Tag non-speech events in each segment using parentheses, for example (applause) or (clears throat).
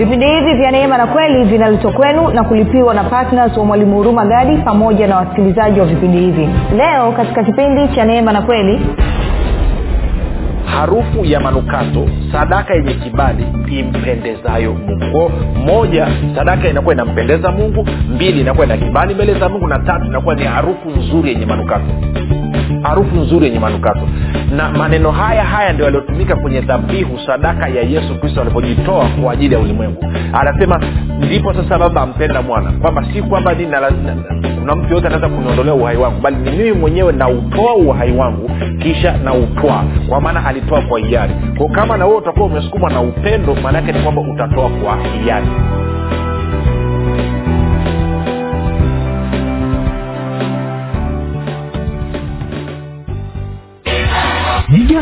vipindi hivi vya neema na kweli vinaletwa kwenu na kulipiwa na ptns wa mwalimu huruma gadi pamoja na wasikilizaji wa vipindi hivi. Leo katika kipindi cha neema na kweli harufu ya manukato sadaka yenye kibali impendezayo mungu. Kwao moja sadaka inakuwa inampendeza mungu mbili inakuwa ina kibali mbele za mungu na tatu inakuwa ni harufu nzuri yenye manukato harufu nzuri yenye manukato. Na maneno haya haya ndio yaliyotumika kwenye dhabihu sadaka ya yesu kristo alipojitoa kwa ajili ya ulimwengu. Anasema ndipo sasa baba ampenda mwana kwamba si kwamba ni kuna mtu yoyote anaweza kuniondolea uhai wangu bali ni mimi mwenyewe nautoa uhai wangu kisha nautwaa. Kwa maana alitoa kwa hiari. K kama na wewe utakuwa umesukumwa na upendo maana yake ni kwamba utatoa kwa hiari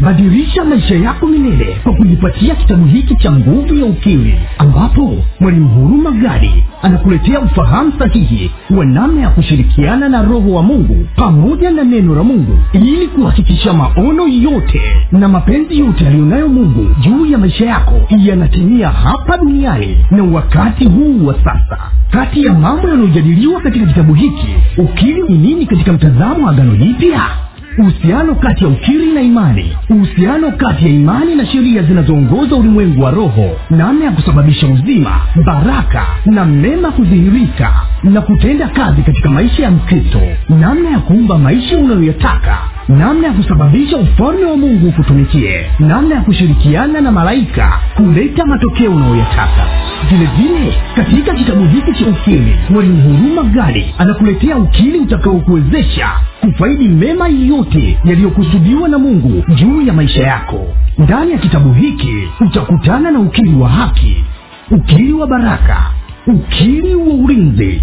badilisha maisha yako milele kwa kujipatia kitabu hiki cha nguvu ya ukimwi ambapo mwalimu huruma gadi anakuletea ufahamu sahihi wa namna ya kushirikiana na roho wa mungu pamoja na neno la mungu ili kuhakikisha maono yote na mapenzi yote aliyonayo mungu juu ya maisha yako yanatimia hapa duniani na wakati huu wa sasa. Kati ya mambo yanayojadiliwa katika kitabu hiki ukili ni nini katika mtazamo wa agano jipya uhusiano kati ya ukiri na imani. Uhusiano kati ya imani na sheria zinazoongoza ulimwengu wa roho. Namna ya kusababisha uzima baraka na mema kudhihirika na kutenda kazi katika maisha ya mkristo. Namna ya kuumba maisha unayoyataka namna ya kusababisha ufalme wa mungu ukutumikie namna ya kushirikiana na malaika kuleta matokeo unayoyataka vile vile katika kitabu hiki cha ukili mwalimu huruma gadi anakuletea ukili utakaokuwezesha kufaidi mema yote yaliyokusudiwa na mungu juu ya maisha yako. Ndani ya kitabu hiki utakutana na ukili wa haki ukili wa baraka ukili wa ulinzi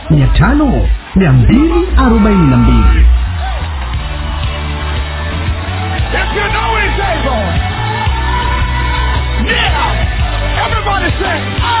mia tano mia mbili arobaini na mbili. Yeah. Everybody say, oh.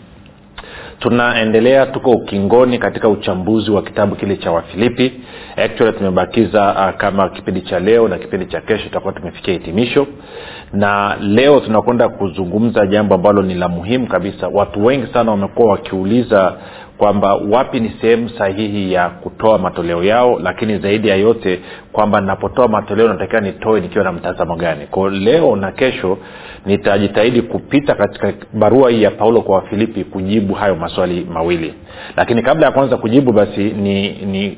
tunaendelea tuko ukingoni katika uchambuzi wa kitabu kile cha wafilipi. Actually tumebakiza uh, kama kipindi cha leo na kipindi cha kesho tutakuwa tumefikia hitimisho. Na leo tunakwenda kuzungumza jambo ambalo ni la muhimu kabisa. Watu wengi sana wamekuwa wakiuliza kwamba wapi ni sehemu sahihi ya kutoa matoleo yao lakini zaidi ya yote kwamba napotoa matoleo natakiwa nitoe nikiwa na mtazamo gani. Kwao leo na kesho nitajitahidi kupita katika barua hii ya paulo kwa wafilipi kujibu hayo maswali mawili. Lakini kabla ya kwanza kujibu basi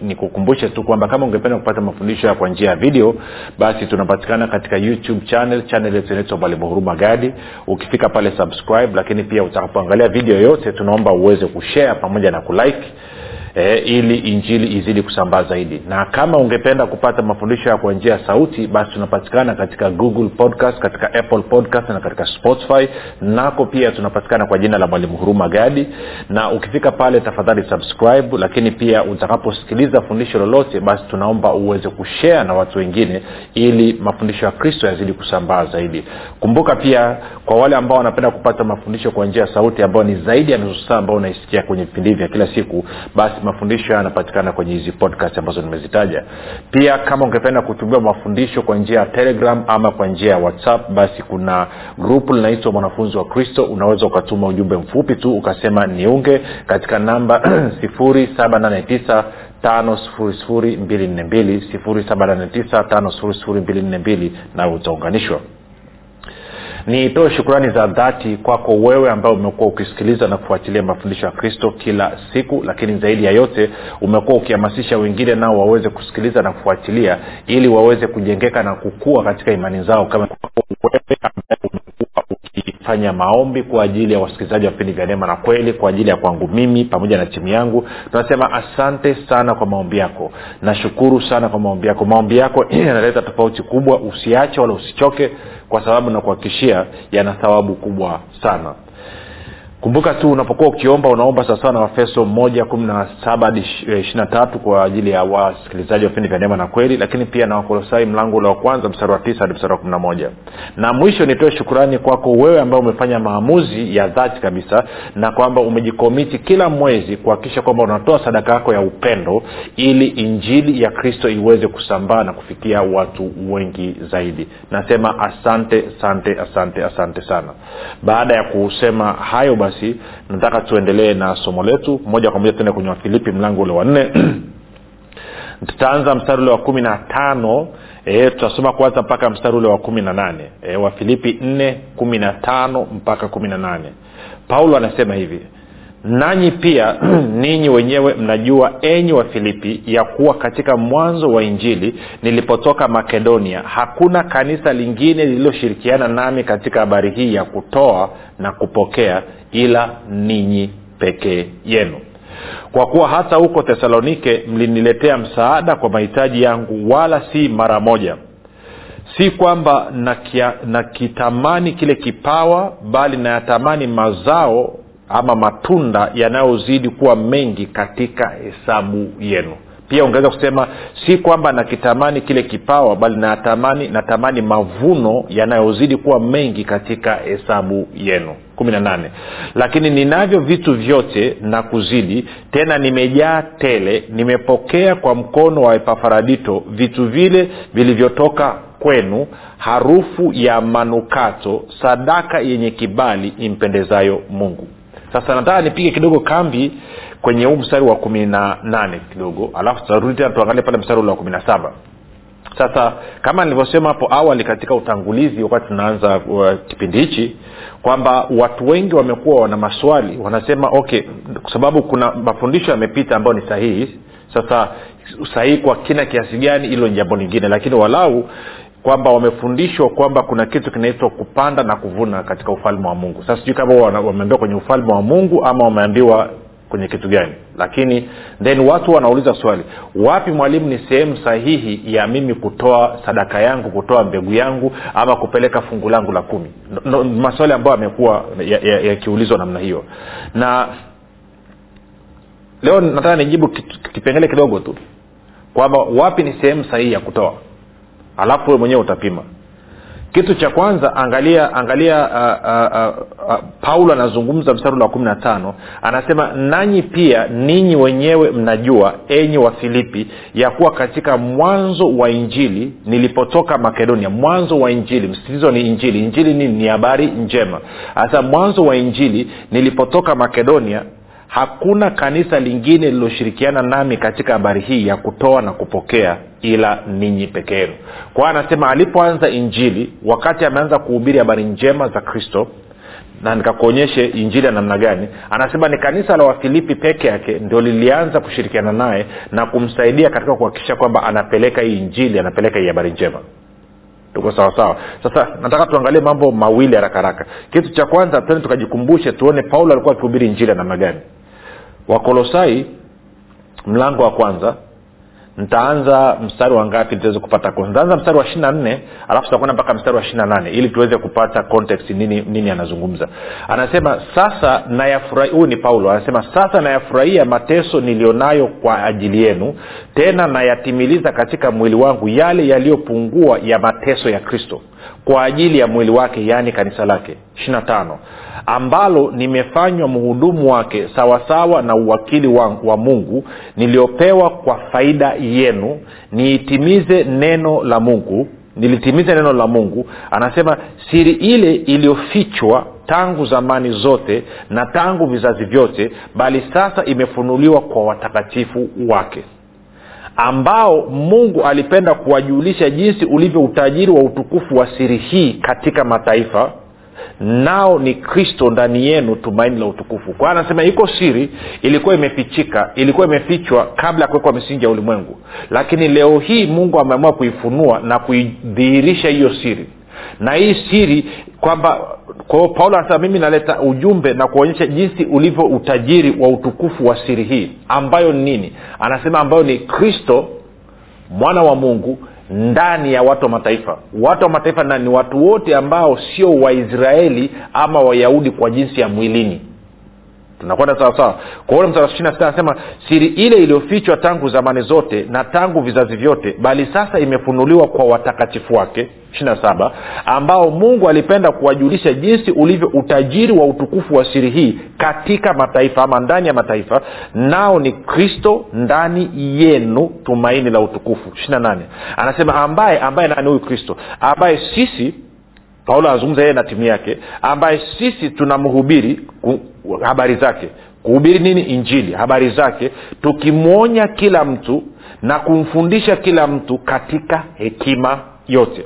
nikukumbushe ni, ni tu kwamba kama ungependa kupata mafundisho ya kwa njia ya video basi tunapatikana katika youtube channel channel yetu inaitwa mwalimu huruma gadi ukifika pale subscribe lakini pia utakapoangalia video yote tunaomba uweze kushare pamoja na kulike e, ili injili izidi kusambaa zaidi. Na kama ungependa kupata mafundisho ya kwa njia ya sauti basi tunapatikana katika google podcast katika apple podcast na katika spotify. Nako pia tunapatikana kwa jina la mwalimu huruma gadi. Na ukifika pale tafadhali subscribe lakini pia utakaposikiliza fundisho lolote basi tunaomba uweze kushea na watu wengine ili mafundisho ya kristo yazidi kusambaa zaidi. Kumbuka pia kwa wale ambao wanapenda kupata mafundisho kwa njia ya sauti ambayo ni zaidi ya nusu saa ambao unaisikia kwenye vipindi vya kila siku basi mafundisho yanapatikana kwenye hizi podcast ambazo nimezitaja. Pia kama ungependa kutumia mafundisho kwa njia ya telegram ama kwa njia ya whatsapp basi kuna grupu linaitwa mwanafunzi wa kristo. Unaweza ukatuma ujumbe mfupi tu ukasema niunge katika namba 789 5242 nawe utaunganishwa nitoe shukrani za dhati kwako wewe ambao umekuwa ukisikiliza na kufuatilia mafundisho ya kristo kila siku lakini zaidi ya yote umekuwa ukihamasisha wengine nao waweze kusikiliza na kufuatilia ili waweze kujengeka na kukua katika imani zao kama wewe umekuwa ukifanya maombi kwa ajili ya wasikilizaji wa vipindi vya neema na kweli kwa ajili ya kwangu mimi pamoja na timu yangu. Tunasema asante sana kwa maombi yako. Nashukuru sana kwa maombi yako. Maombi yako (clears throat) yanaleta tofauti kubwa. Usiache wala usichoke kwa sababu nakuhakikishia yana thawabu kubwa sana kumbuka tu unapokuwa ukiomba unaomba sawasawa na wafeso moja kumi na saba hadi ishirina tatu kwa ajili ya wasikilizaji wa vipindi vya neema na kweli lakini pia na wakolosai mlango ule wa kwanza mstari wa tisa hadi mstari wa kumi na moja. Na mwisho nitoe shukurani kwako wewe ambao umefanya maamuzi ya dhati kabisa na kwamba umejikomiti kila mwezi kuhakikisha kwamba unatoa sadaka yako ya upendo ili injili ya kristo iweze kusambaa na kufikia watu wengi zaidi. Nasema asante asante asante asante sana. Baada ya kusema hayo basi basi nataka tuendelee na somo letu. Moja kwa moja tuende kwenye wafilipi mlango ule wa nne. (clears throat) Tutaanza mstari ule wa kumi na tano. E, tutasoma kwanza mpaka mstari ule wa kumi na nane. E, wafilipi nne kumi na tano mpaka kumi na nane. Paulo anasema hivi nanyi pia (clears throat) ninyi wenyewe mnajua enyi wa filipi ya kuwa katika mwanzo wa injili nilipotoka makedonia hakuna kanisa lingine lililoshirikiana nami katika habari hii ya kutoa na kupokea ila ninyi pekee yenu. Kwa kuwa hata huko thesalonike mliniletea msaada kwa mahitaji yangu wala si mara moja. Si kwamba nakitamani na kile kipawa bali nayatamani mazao ama matunda yanayozidi kuwa mengi katika hesabu yenu. Pia ungeweza kusema si kwamba nakitamani kile kipawa bali natamani natamani mavuno yanayozidi kuwa mengi katika hesabu yenu. Kumi na nane. Lakini ninavyo vitu vyote na kuzidi tena nimejaa tele nimepokea kwa mkono wa epafaradito vitu vile vilivyotoka kwenu harufu ya manukato sadaka yenye kibali impendezayo mungu sasa nataka nipige kidogo kambi kwenye huu mstari wa kumi na nane kidogo. Alafu tutarudi tena tuangalie pale mstari ule wa kumi na saba. Sasa kama nilivyosema hapo awali katika utangulizi wakati tunaanza uh, kipindi hichi kwamba watu wengi wamekuwa wana maswali wanasema okay kwa sababu kuna mafundisho yamepita ambayo ni sahihi. Sasa sahihi kwa kina kiasi gani hilo ni jambo lingine. Lakini walau kwamba wamefundishwa kwamba kuna kitu kinaitwa kupanda na kuvuna katika ufalme wa mungu. Sasa sijui kama wameambiwa kwenye ufalme wa mungu ama wameambiwa kwenye kitu gani. Lakini then watu wanauliza swali wapi mwalimu ni sehemu sahihi ya mimi kutoa sadaka yangu kutoa mbegu yangu ama kupeleka fungu langu la kumi? No, no, maswali ambayo yamekuwa yakiulizwa ya, ya namna hiyo. Na leo nataka nijibu kipengele kidogo tu kwamba wapi ni sehemu sahihi ya kutoa alafu we mwenyewe utapima. Kitu cha kwanza angalia angalia uh, uh, uh, uh, paulo anazungumza mstari wa kumi na tano. Anasema nanyi pia ninyi wenyewe mnajua enyi wa filipi ya kuwa katika mwanzo wa injili nilipotoka makedonia. Mwanzo wa injili msitizo ni injili. Injili nini ni habari njema. Hasa mwanzo wa injili nilipotoka makedonia hakuna kanisa lingine lililoshirikiana nami katika habari hii ya kutoa na kupokea ila ninyi peke yenu. Kwao anasema alipoanza injili wakati ameanza kuhubiri habari njema za kristo na nikakuonyeshe injili ya namna gani anasema ni kanisa la wafilipi peke yake ndio lilianza kushirikiana naye na kumsaidia katika kuhakikisha kwamba anapeleka hii injili anapeleka hii habari njema. Tuko sawasawa sasa nataka tuangalie mambo mawili haraka haraka. Kitu cha kwanza tene tukajikumbushe tuone paulo alikuwa akihubiri injili ya namna gani wakolosai mlango wa kwanza ntaanza mstari wa ngapi tuweze kupata ntaanza mstari wa ishiri na nne alafu tutakwenda mpaka mstari wa ishiri na nane ili tuweze kupata context nini nini anazungumza. Anasema sasa nayafurahia huyu ni paulo anasema sasa nayafurahia mateso niliyonayo kwa ajili yenu tena nayatimiliza katika mwili wangu yale yaliyopungua ya mateso ya kristo kwa ajili ya mwili wake yaani kanisa lake. Ishiri tano. Ambalo nimefanywa mhudumu wake sawasawa na uwakili wa, wa mungu niliopewa kwa faida yenu niitimize neno la mungu nilitimize neno la mungu. Anasema siri ile iliyofichwa tangu zamani zote na tangu vizazi vyote bali sasa imefunuliwa kwa watakatifu wake ambao mungu alipenda kuwajulisha jinsi ulivyo utajiri wa utukufu wa siri hii katika mataifa nao ni kristo ndani yenu tumaini la utukufu. Kwa anasema iko siri ilikuwa imefichika ilikuwa imefichwa kabla ya kuwekwa misingi ya ulimwengu. Lakini leo hii mungu ameamua kuifunua na kuidhihirisha hiyo siri na hii siri kwamba kwao paulo anasema mimi naleta ujumbe na kuonyesha jinsi ulivyo utajiri wa utukufu wa siri hii. Ambayo ni nini? Anasema ambayo ni kristo mwana wa mungu ndani ya watu wa mataifa. Watu wa mataifa na ni watu wote ambao sio waisraeli ama wayahudi kwa jinsi ya mwilini tunakwenda sawasawa kwa ule msara ishiri na sita anasema siri ile iliyofichwa tangu zamani zote na tangu vizazi vyote bali sasa imefunuliwa kwa watakatifu wake. Ishiri saba ambao mungu alipenda kuwajulisha jinsi ulivyo utajiri wa utukufu wa siri hii katika mataifa ama ndani ya mataifa nao ni kristo ndani yenu tumaini la utukufu. Ishiri nane anasema ambaye ambaye nani huyu kristo ambaye sisi paulo anazungumza yeye na timu yake ambaye sisi tunamhubiri habari zake kuhubiri nini? Injili habari zake tukimwonya kila mtu na kumfundisha kila mtu katika hekima yote.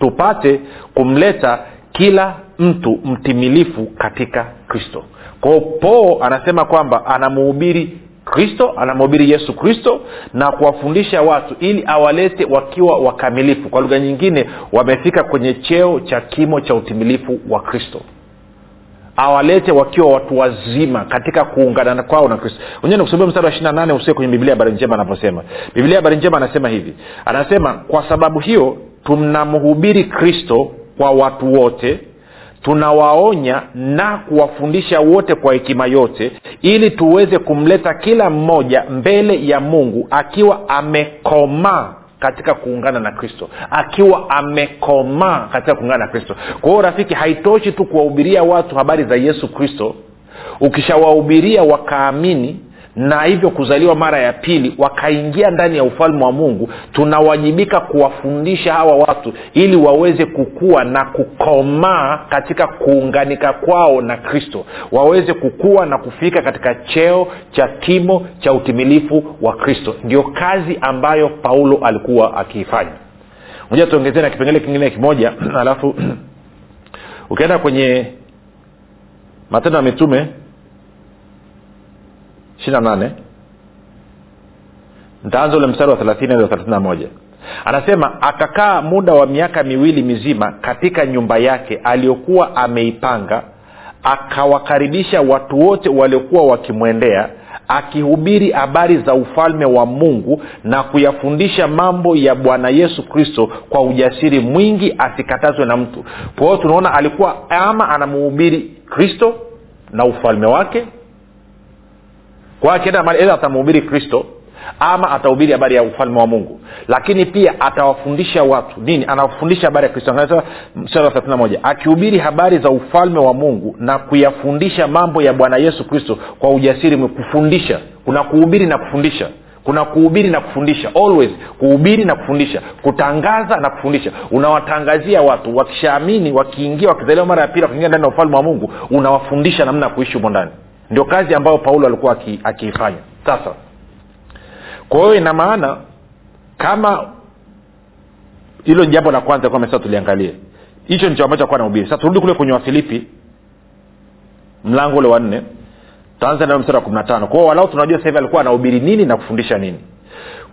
Tupate kumleta kila mtu mtimilifu katika kristo. Kwao poo anasema kwamba anamuhubiri kristo anamhubiri yesu kristo na kuwafundisha watu ili awalete wakiwa wakamilifu. Kwa lugha nyingine wamefika kwenye cheo cha kimo cha utimilifu wa kristo awalete wakiwa watu wazima katika kuungana kwao na kristo. Wenyewe nikusomea mstari wa ishiri na nane usie kwenye biblia habari njema anavyosema biblia habari njema anasema hivi. Anasema kwa sababu hiyo tunamhubiri kristo kwa watu wote tunawaonya na kuwafundisha wote kwa hekima yote ili tuweze kumleta kila mmoja mbele ya mungu akiwa amekomaa katika kuungana na kristo. Akiwa amekomaa katika kuungana na kristo. Kwa hiyo rafiki haitoshi tu kuwahubiria watu habari za yesu kristo. Ukishawahubiria wakaamini na hivyo kuzaliwa mara ya pili wakaingia ndani ya ufalme wa mungu tunawajibika kuwafundisha hawa watu ili waweze kukua na kukomaa katika kuunganika kwao na kristo. Waweze kukua na kufika katika cheo cha kimo cha utimilifu wa kristo. Ndio kazi ambayo paulo alikuwa akiifanya. Moja tuongezee na kipengele kingine kimoja (clears throat) alafu (clears throat) ukienda kwenye matendo ya mitume ishiri ule mstari wa thelathini hadi thelathini na moja. Anasema akakaa muda wa miaka miwili mizima katika nyumba yake aliyokuwa ameipanga akawakaribisha watu wote waliokuwa wakimwendea akihubiri habari za ufalme wa mungu na kuyafundisha mambo ya bwana yesu kristo kwa ujasiri mwingi asikatazwe na mtu. Kwa hiyo tunaona alikuwa ama anamuhubiri kristo na ufalme wake kwa akienda atamhubiri kristo ama atahubiri habari ya ufalme wa mungu. Lakini pia atawafundisha watu nini anawafundisha habari ya kristo. 31 akihubiri habari za ufalme wa mungu na kuyafundisha mambo ya bwana yesu kristo kwa ujasiri kufundisha. Kuna kuhubiri na kufundisha. Kuna kuhubiri na kufundisha. Always kuhubiri na kufundisha. Kutangaza na kufundisha. Unawatangazia watu wakishaamini wakiingia wakizaliwa mara ya pili wakiingia ndani ya ufalme wa mungu unawafundisha namna ya kuishi humo ndani ndio kazi ambayo paulo alikuwa akiifanya. Sasa kwa hiyo ina maana kama hilo ni jambo la kwanza kwa tuliangalie. Hicho ndicho ambacho akuwa nahubiri sasa turudi kule kwenye wafilipi mlango ule wa nne taanza nayo mstari wa kumi na tano. Kwao walau tunajua hivi alikuwa anahubiri nini na kufundisha nini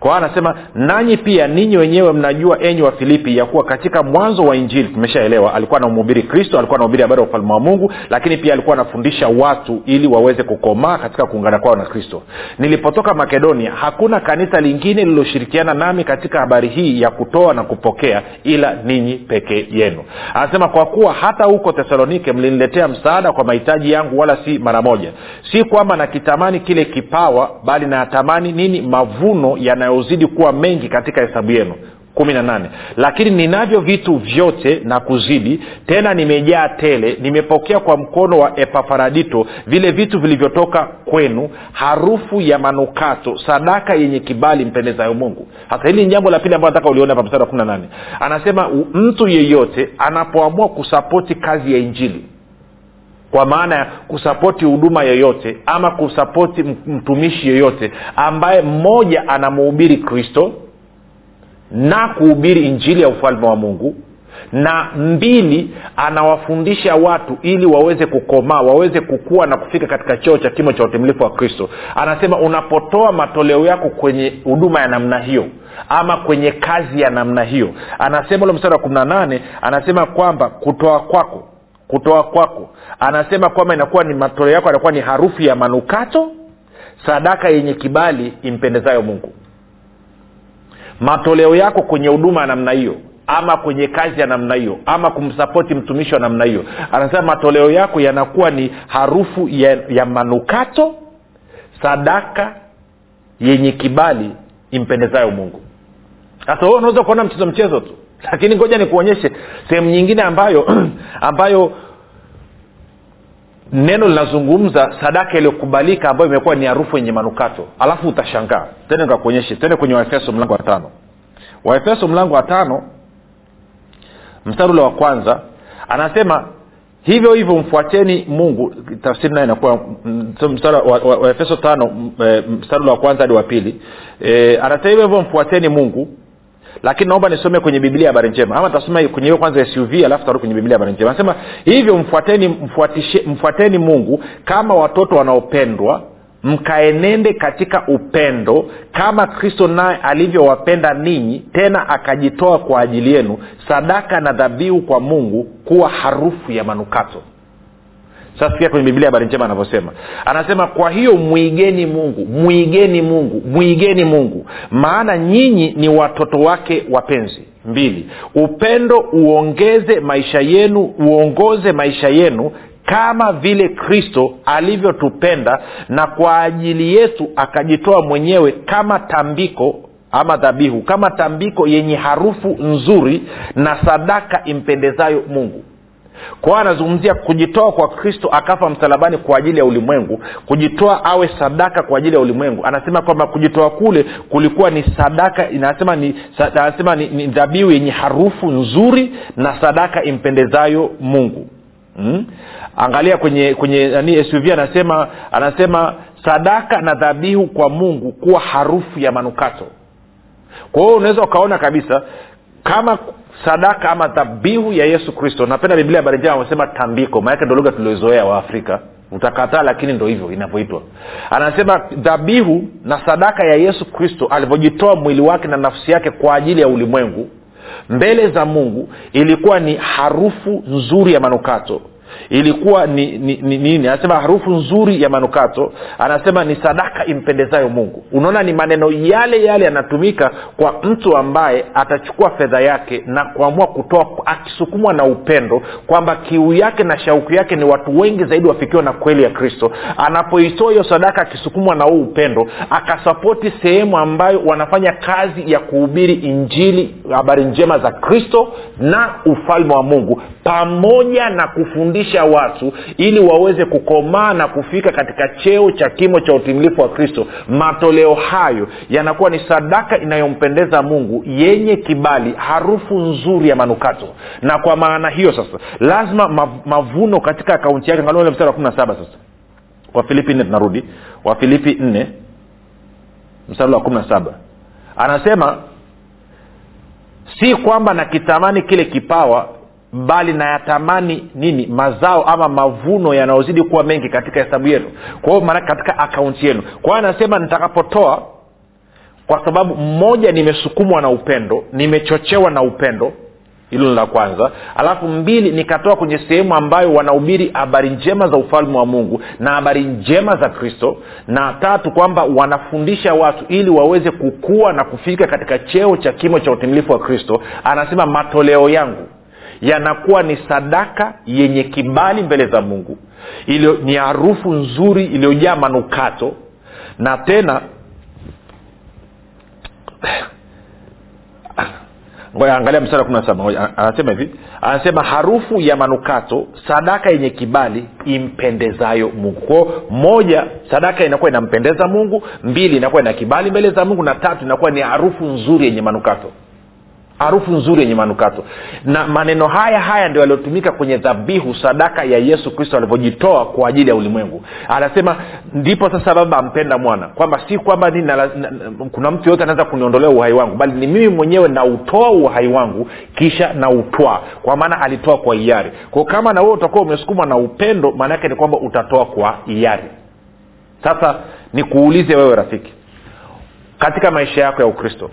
kwa anasema nanyi pia ninyi wenyewe mnajua enyi wa filipi ya kuwa katika mwanzo wa injili tumeshaelewa alikuwa anamhubiri kristo alikuwa anahubiri habari ya ufalme wa mungu lakini pia alikuwa anafundisha watu ili waweze kukomaa katika kuungana kwao na kristo. Nilipotoka makedonia hakuna kanisa lingine lililoshirikiana nami katika habari hii ya kutoa na kupokea ila ninyi pekee yenu. Anasema kwa kuwa hata huko tesalonike mliniletea msaada kwa mahitaji yangu wala si mara moja. Si kwamba nakitamani kile kipawa bali natamani nini? Mavuno yanayozidi kuwa mengi katika hesabu yenu. Kumi na nane. Lakini ninavyo vitu vyote na kuzidi tena nimejaa tele nimepokea kwa mkono wa epafaradito vile vitu vilivyotoka kwenu harufu ya manukato sadaka yenye kibali mpendezayo mungu. Hasa hili ni jambo la pili ambayo nataka uliona hapa mstari wa kumi na nane. Anasema mtu yeyote anapoamua kusapoti kazi ya injili kwa maana ya kusapoti huduma yoyote ama kusapoti mtumishi yoyote ambaye mmoja anamuhubiri kristo na kuhubiri injili ya ufalme wa mungu na mbili anawafundisha watu ili waweze kukomaa waweze kukua na kufika katika cheo cha kimo cha utimilifu wa kristo. Anasema unapotoa matoleo yako kwenye huduma ya namna hiyo ama kwenye kazi ya namna hiyo. Anasema ule mstari wa kumi na nane anasema kwamba kutoa kwako kutoa kwako. Anasema kwamba inakuwa ni matoleo yako yanakuwa ni harufu ya manukato sadaka yenye kibali impendezayo mungu. Matoleo yako kwenye huduma ya namna hiyo ama kwenye kazi ya namna hiyo ama kumsapoti mtumishi wa namna hiyo. Anasema matoleo yako yanakuwa ni harufu ya, ya manukato sadaka yenye kibali impendezayo mungu. Sasa wewe unaweza kuona mchezo mchezo tu (clears throat) lakini ngoja nikuonyeshe sehemu nyingine ambayo (clears throat) ambayo neno linazungumza sadaka iliyokubalika ambayo imekuwa ni harufu yenye manukato. Alafu utashangaa. Tene nikakuonyeshe. Tene kwenye waefeso mlango wa tano. Waefeso mlango wa tano mstari wa kwanza anasema hivyo hivyo mfuateni mungu. Tafsiri naye inakuwa waefeso wa, wa, wa tano mm, eh, mstari ule wa kwanza hadi wa pili. E, anasema hivyo hivyo mfuateni mungu lakini naomba nisome kwenye biblia habari njema. Ama tasoma kwenye hiyo kwanza suv alafu tarudi kwenye biblia habari njema. Anasema hivyo mfuateni mfuatishe, mfuateni mungu kama watoto wanaopendwa mkaenende katika upendo kama kristo naye alivyowapenda ninyi tena akajitoa kwa ajili yenu sadaka na dhabihu kwa mungu kuwa harufu ya manukato sasa sikia kwenye biblia habari njema anavyosema. Anasema kwa hiyo mwigeni mungu mwigeni mungu mwigeni mungu. Maana nyinyi ni watoto wake wapenzi. Mbili upendo uongeze maisha yenu uongoze maisha yenu kama vile kristo alivyotupenda na kwa ajili yetu akajitoa mwenyewe kama tambiko ama dhabihu kama tambiko yenye harufu nzuri na sadaka impendezayo mungu kwao anazungumzia kujitoa kwa kristo akafa msalabani kwa ajili ya ulimwengu kujitoa awe sadaka kwa ajili ya ulimwengu. Anasema kwamba kujitoa kule kulikuwa ni sadaka inasema ni anasema ni, ni dhabihu yenye harufu nzuri na sadaka impendezayo mungu. Hmm? angalia kwenye kwenye nani suv anasema anasema sadaka na dhabihu kwa mungu kuwa harufu ya manukato. Kwa hiyo unaweza ukaona kabisa kama sadaka ama dhabihu ya yesu kristo. Napenda biblia habari njema amesema tambiko. Maanake ndo lugha tuliozoea waafrika utakataa lakini ndo hivyo inavyoitwa. Anasema dhabihu na sadaka ya yesu kristo alivyojitoa mwili wake na nafsi yake kwa ajili ya ulimwengu mbele za mungu ilikuwa ni harufu nzuri ya manukato ilikuwa ni ni, ni, nini? Anasema harufu nzuri ya manukato anasema ni sadaka impendezayo mungu. Unaona ni maneno yale yale yanatumika kwa mtu ambaye atachukua fedha yake na kuamua kutoa akisukumwa na upendo kwamba kiu yake na shauku yake ni watu wengi zaidi wafikiwa na kweli ya kristo. Anapoitoa hiyo sadaka akisukumwa na huu upendo akasapoti sehemu ambayo wanafanya kazi ya kuhubiri injili habari njema za kristo na ufalme wa mungu. Pamoja na kufundisha watu ili waweze kukomaa na kufika katika cheo cha kimo cha utimilifu wa kristo. Matoleo hayo yanakuwa ni sadaka inayompendeza mungu yenye kibali harufu nzuri ya manukato. Na kwa maana hiyo sasa lazima mavuno katika akaunti yake angalia mstari wa kumi na saba sasa. Wafilipi nne tunarudi. Wafilipi nne mstari wa kumi na saba. Anasema si kwamba nakitamani kile kipawa bali nayatamani nini mazao ama mavuno yanayozidi kuwa mengi katika hesabu yenu. Kwa hiyo maanake katika akaunti yenu. Kwa hiyo anasema nitakapotoa kwa sababu mmoja nimesukumwa na upendo nimechochewa na upendo hilo la kwanza. Alafu mbili nikatoa kwenye sehemu ambayo wanahubiri habari njema za ufalme wa mungu na habari njema za kristo. Na tatu kwamba wanafundisha watu ili waweze kukua na kufika katika cheo cha kimo cha utimilifu wa kristo. Anasema matoleo yangu yanakuwa ni sadaka yenye kibali mbele za mungu. Ilio ni harufu nzuri iliyojaa manukato. Na tena angalia mstari wa kumi na saba. Anasema hivi. Anasema harufu ya manukato sadaka yenye kibali impendezayo mungu. Kwao moja sadaka inakuwa inampendeza mungu. Mbili inakuwa ina kibali mbele za mungu. Na tatu inakuwa ni harufu nzuri yenye manukato harufu nzuri yenye manukato. Na maneno haya haya ndio yaliyotumika kwenye dhabihu sadaka ya yesu kristo alivyojitoa kwa ajili ya ulimwengu. Anasema ndipo sasa baba ampenda mwana kwamba si kwamba ni na, na, kuna mtu yoyote anaweza kuniondolea uhai wangu bali ni mimi mwenyewe nautoa uhai wangu kisha nautwaa kwa maana alitoa kwa hiari. Kwao kama na wewe utakuwa umesukumwa na upendo maana yake ni kwamba utatoa kwa hiari. Sasa nikuulize wewe rafiki katika maisha yako ya ukristo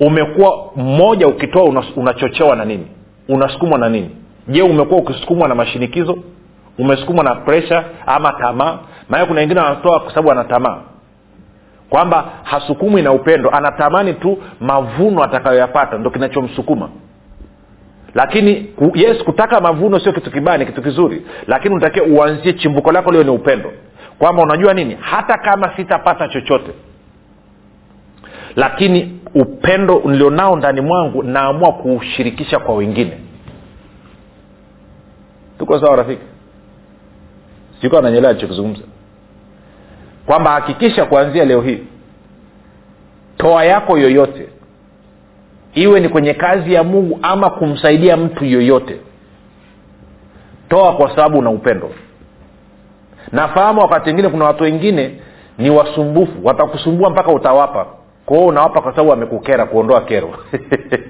umekuwa mmoja ukitoa unachochewa na nini? Unasukumwa na nini? Je umekuwa ukisukumwa na mashinikizo? Umesukumwa na presha ama tamaa? Maana kuna wengine wanatoa kwa sababu ana tamaa. Kwamba hasukumwi na upendo anatamani tu mavuno atakayoyapata ndo kinachomsukuma. Lakini yes kutaka mavuno sio kitu kibaya ni kitu kizuri. Lakini unatakiwa uanzie chimbuko lako lio ni upendo. Kwamba unajua nini? Hata kama sitapata chochote. Lakini upendo nilionao ndani mwangu naamua kuushirikisha kwa wengine. Tuko sawa rafiki? Siko ananyelea alichokizungumza. Kwamba hakikisha kuanzia leo hii toa yako yoyote iwe ni kwenye kazi ya mungu ama kumsaidia mtu yoyote toa kwa sababu una upendo. Nafahamu wakati wengine kuna watu wengine ni wasumbufu watakusumbua mpaka utawapa kwao unawapa kwa sababu amekukera kuondoa kero.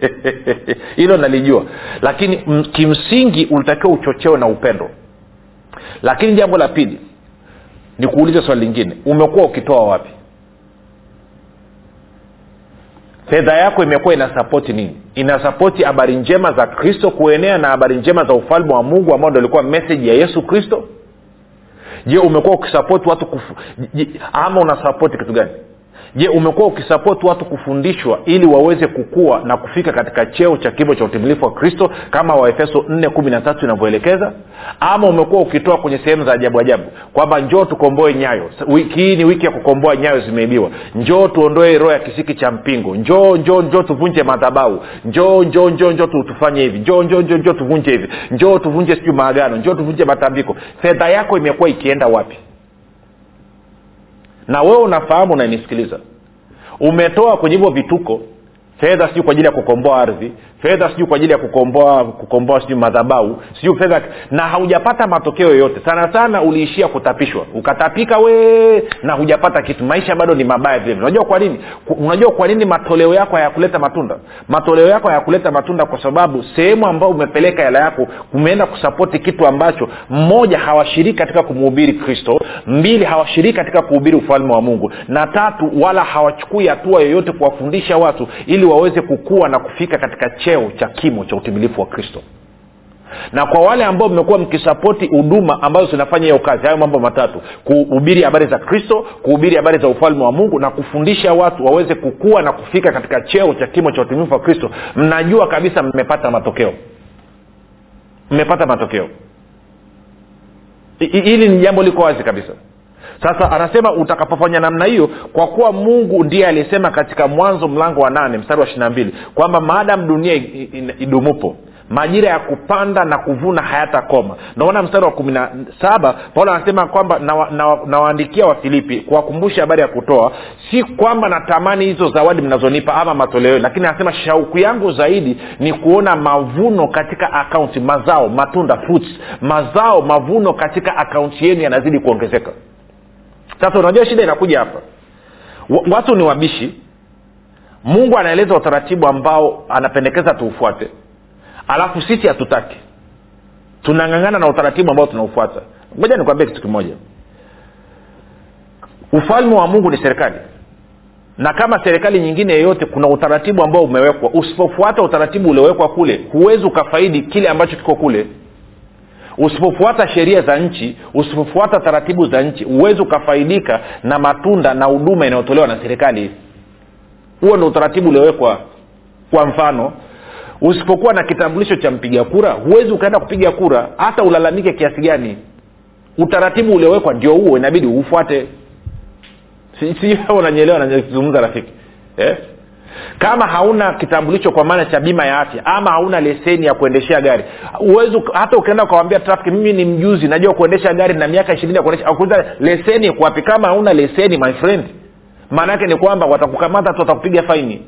(laughs) Hilo nalijua. Lakini m, kimsingi ulitakiwa uchochewe na upendo. Lakini jambo la pili ni kuuliza swali lingine. Umekuwa ukitoa wapi? Fedha yako imekuwa inasapoti nini? Inasapoti habari njema za kristo kuenea na habari njema za ufalme wa mungu ambao ndo ilikuwa meseji ya yesu kristo? Je umekuwa ukisapoti watu kufu, je, ama unasapoti kitu gani je umekuwa ukisapoti watu kufundishwa ili waweze kukua na kufika katika cheo cha kimo cha utimilifu wa kristo kama waefeso nne kumi na tatu inavyoelekeza? Ama umekuwa ukitoa kwenye sehemu za ajabu ajabu kwamba njoo tukomboe nyayo? Wiki hii ni wiki ya kukomboa nyayo zimeibiwa. Njoo tuondoe roho ya kisiki cha mpingo. Njoo njoo njoo tuvunje madhabau njoo njoo njoo njoo tufanye hivi. Njoo njoo njoo njoo tuvunje hivi. Njoo tuvunje sijui maagano. Njoo tuvunje matambiko. Fedha yako imekuwa ikienda wapi na wewe unafahamu unanisikiliza umetoa kwenye hivyo vituko fedha sijui kwa ajili ya kukomboa ardhi fedha sijui kwa ajili ya kukomboa kukomboa sijui madhabau sijui fedha na haujapata matokeo yoyote. Sana sana uliishia kutapishwa. Ukatapika wee na hujapata kitu. Maisha bado ni mabaya vile unajua kwa nini? Unajua kwa nini matoleo yako hayakuleta matunda? Matoleo yako hayakuleta matunda kwa sababu sehemu ambayo umepeleka hela yako umeenda kusapoti kitu ambacho mmoja hawashiriki katika kumuhubiri kristo mbili hawashiriki katika kuhubiri ufalme wa mungu na tatu wala hawachukui hatua yoyote kuwafundisha watu ili waweze kukua na kufika katika cheo cha kimo cha utimilifu wa kristo. Na kwa wale ambao mmekuwa mkisapoti huduma ambazo zinafanya hiyo kazi hayo mambo matatu kuhubiri habari za kristo kuhubiri habari za ufalme wa mungu na kufundisha watu waweze kukua na kufika katika cheo cha kimo cha utimilifu wa kristo mnajua kabisa mmepata matokeo. Mmepata matokeo. Hili ni jambo liko wazi kabisa sasa anasema utakapofanya namna hiyo kwa kuwa mungu ndiye aliyesema katika mwanzo mlango wa nane mstari wa ishiri na mbili kwamba maadamu dunia idumupo majira ya kupanda na kuvuna hayatakoma. Naona mstari wa kumi na saba paulo anasema kwamba nawaandikia na, na wafilipi kuwakumbusha habari ya kutoa si kwamba natamani hizo zawadi mnazonipa ama matoleo lakini anasema shauku yangu zaidi ni kuona mavuno katika akaunti mazao matunda fruits mazao mavuno katika akaunti yenu yanazidi kuongezeka sasa unajua shida inakuja hapa. Watu ni wabishi. Mungu anaeleza utaratibu ambao anapendekeza tuufuate. Alafu sisi hatutaki. Tunang'ang'ana na utaratibu ambao tunaufuata. Moja nikwambie kitu kimoja. Ufalme wa mungu ni serikali. Na kama serikali nyingine yeyote kuna utaratibu ambao umewekwa. Usipofuata utaratibu uliowekwa kule huwezi ukafaidi kile ambacho kiko kule usipofuata sheria za nchi usipofuata taratibu za nchi huwezi ukafaidika na matunda na huduma inayotolewa na serikali. Huo ndo utaratibu uliowekwa. Kwa mfano usipokuwa na kitambulisho cha mpiga kura huwezi ukaenda kupiga kura hata ulalamike kiasi gani. Utaratibu uliowekwa ndio huo inabidi ufuate. Si, unanyelewa nazungumza rafiki. Eh? Kama hauna kitambulisho kwa maana cha bima ya afya ama hauna leseni ya kuendeshea gari uwezi hata ukienda ukawambia trafiki mimi ni mjuzi najua kuendesha gari na miaka ishirini ya kuendesha akuuliza leseni kwapi kama hauna leseni my friend maana yake ni kwamba watakukamata tu watakupiga faini.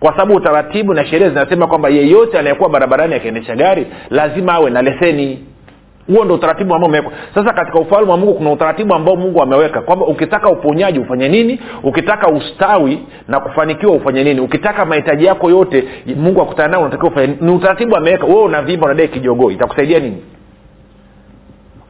Kwa sababu utaratibu na sheria zinasema kwamba yeyote anayekuwa barabarani akiendesha gari lazima awe na leseni huo ndo utaratibu ambao umewekwa. Sasa katika ufalme wa mungu kuna utaratibu ambao mungu ameweka kwamba ukitaka uponyaji ufanye nini? Ukitaka ustawi na kufanikiwa ufanye nini? Ukitaka mahitaji yako yote mungu akutana nao unatakiwa ufanye ni utaratibu ameweka. Wewe unavimba unadai kijogoo itakusaidia nini?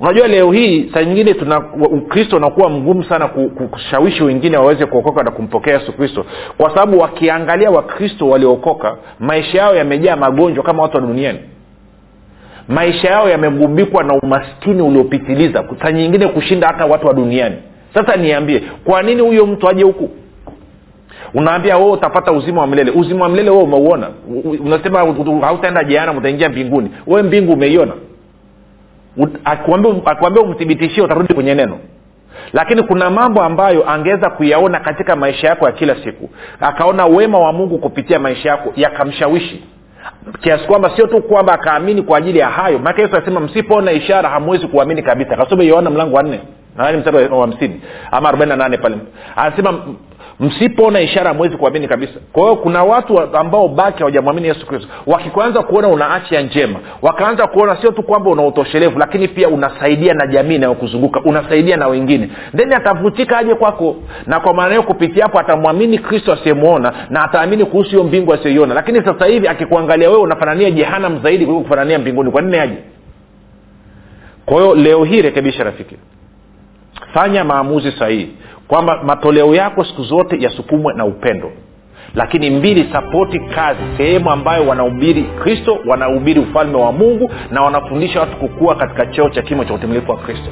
Unajua leo hii saa nyingine tuna ukristo unakuwa mgumu sana ku- ku- kushawishi wengine waweze kuokoka na kumpokea yesu kristo. Kwa sababu wakiangalia wakristo waliookoka maisha yao yamejaa magonjwa kama watu wa duniani maisha yao yamegubikwa na umaskini uliopitiliza saa nyingine kushinda hata watu wa duniani. Sasa niambie kwa nini huyo mtu aje huku? Unaambia wewe utapata uzima wa milele. Uzima wa milele wewe umeuona. Unasema hautaenda jehanamu utaingia mbinguni. Wewe mbingu umeiona. Akikwambia akikwambia umthibitishie utarudi kwenye neno. Lakini kuna mambo ambayo angeweza kuyaona katika maisha yako ya kila siku. Akaona wema wa mungu kupitia maisha yako yakamshawishi kiasi kwamba sio tu kwamba akaamini kwa ajili ya hayo. Maake yesu anasema msipoona ishara hamwezi kuamini kabisa. Kasome yohana mlango wa nne nadhani mstari wa hamsini ama arobaini na nane pale. Anasema msipoona ishara hamwezi kuamini kabisa. Kwa hiyo kuna watu ambao baki hawajamwamini yesu kristo. Wakikuanza kuona una afya njema wakaanza kuona sio tu kwamba una utoshelevu lakini pia unasaidia na jamii inayokuzunguka unasaidia na wengine. Then atavutika aje kwako. Na kwa maana hiyo kupitia hapo atamwamini kristo asiyemwona na ataamini kuhusu hiyo mbingu asiyoiona. Lakini sasa hivi akikuangalia wewe unafanania jehanam zaidi kuliko kufanania mbinguni. Kwa nini aje? Kwa hiyo leo hii rekebisha rafiki. Fanya maamuzi sahihi kwamba matoleo yako siku zote yasukumwe na upendo. Lakini mbili sapoti kazi sehemu ambayo wanahubiri kristo wanahubiri ufalme wa mungu na wanafundisha watu kukua katika cheo cha kimo cha utimilifu wa kristo.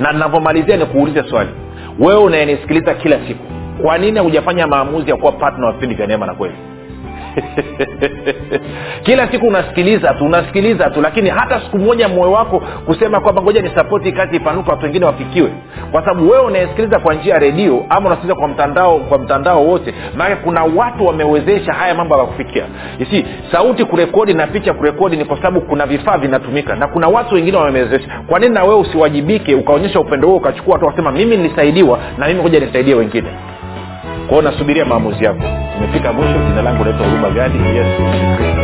Na navyomalizia ni kuuliza swali. Wewe unayenisikiliza kila siku kwa nini hujafanya maamuzi ya kuwa patna wa vipindi vya neema na kweli (laughs) kila siku unasikiliza tu unasikiliza tu lakini hata siku moja moyo wako kusema kwamba ngoja ni sapoti kazi ipanuke watu wengine wafikiwe. Kwa sababu wewe unayesikiliza kwa njia ya redio ama unasikiliza kwa mtandao kwa mtandao wote maanake kuna watu wamewezesha haya mambo yakakufikia isi sauti kurekodi na picha kurekodi ni kwa sababu kuna vifaa vinatumika na kuna watu wengine wamewezesha. Kwa nini na wewe usiwajibike ukaonyesha upendo huo ukachukua watu wasema mimi nilisaidiwa na mimi ngoja nisaidie wengine kwao nasubiria maamuzi yako. Imefika mwisho jina langu naitwa huruma gadi. Yesu kristo